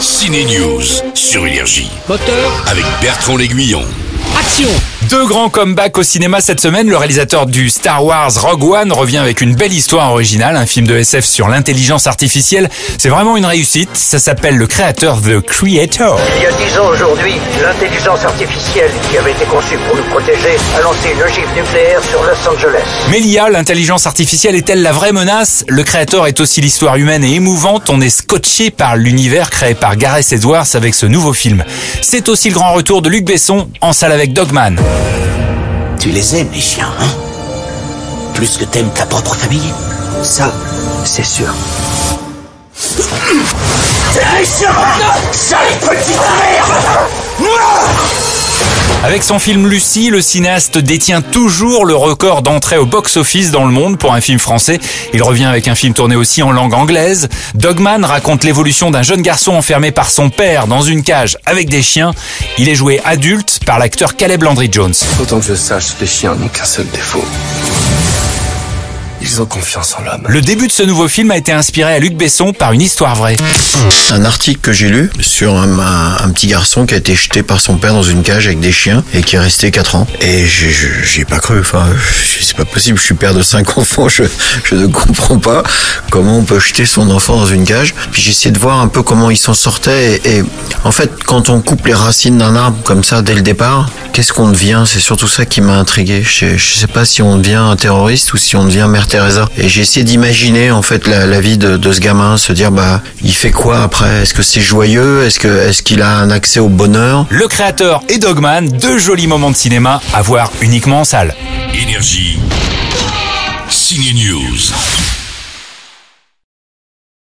Ciné News sur Énergie. Moteur, avec Bertrand L'Aiguillon. action Deux grands comebacks au cinéma cette semaine. Le réalisateur du Star Wars Rogue One revient avec une belle histoire originale, un film de SF sur l'intelligence artificielle. C'est vraiment une réussite. Ça s'appelle Le Créateur, The Creator. Il y a dix ans aujourd'hui, l'intelligence artificielle qui avait été conçue pour nous protéger a lancé une ogive nucléaire sur Los Angeles. Mais l'IA, l'intelligence artificielle, est-elle la vraie menace? Le Créateur est aussi l'histoire humaine et émouvante. On est scotché par l'univers créé par Gareth Edwards avec ce nouveau film. C'est aussi le grand retour de Luc Besson en salle avec Dogman. Tu les aimes, les chiens, hein? Plus que t'aimes ta propre famille? Ça, c'est sûr. T'es méchant Sale petite merde Avec son film Lucie, le cinéaste détient toujours le record d'entrée au box-office dans le monde pour un film français. Il revient avec un film tourné aussi en langue anglaise. Dogman raconte l'évolution d'un jeune garçon enfermé par son père dans une cage avec des chiens. Il est joué adulte par l'acteur Caleb Landry Jones. Autant que je sache, les chiens n'ont qu'un seul défaut. Ils ont confiance en l'homme. Le début de ce nouveau film a été inspiré à Luc Besson par une histoire vraie. un article que j'ai lu sur un, un- un petit garçon qui a été jeté par son père dans une cage avec des chiens et qui est resté 4 ans. Et je- je- j'y ai pas cru. Enfin, c'est pas possible. Je suis père de 5 enfants. Je, je ne comprends pas comment on peut jeter son enfant dans une cage. Puis j'ai essayé de voir un peu comment il s'en sortait. Et, et en fait, quand on coupe les racines d'un arbre comme ça dès le départ, qu'est-ce qu'on devient? C'est surtout ça qui m'a intrigué. Je, je sais pas si on devient un terroriste ou si on devient Mère Teresa. Et j'ai essayé d'imaginer en fait la, la vie de, de ce gamin, se dire bah il fait quoi après? Est-ce que c'est joyeux? Est-ce que est-ce qu'il a un accès au bonheur? Le Créateur et Dogman, deux jolis moments de cinéma à voir uniquement en salle. Énergie. Ciné News.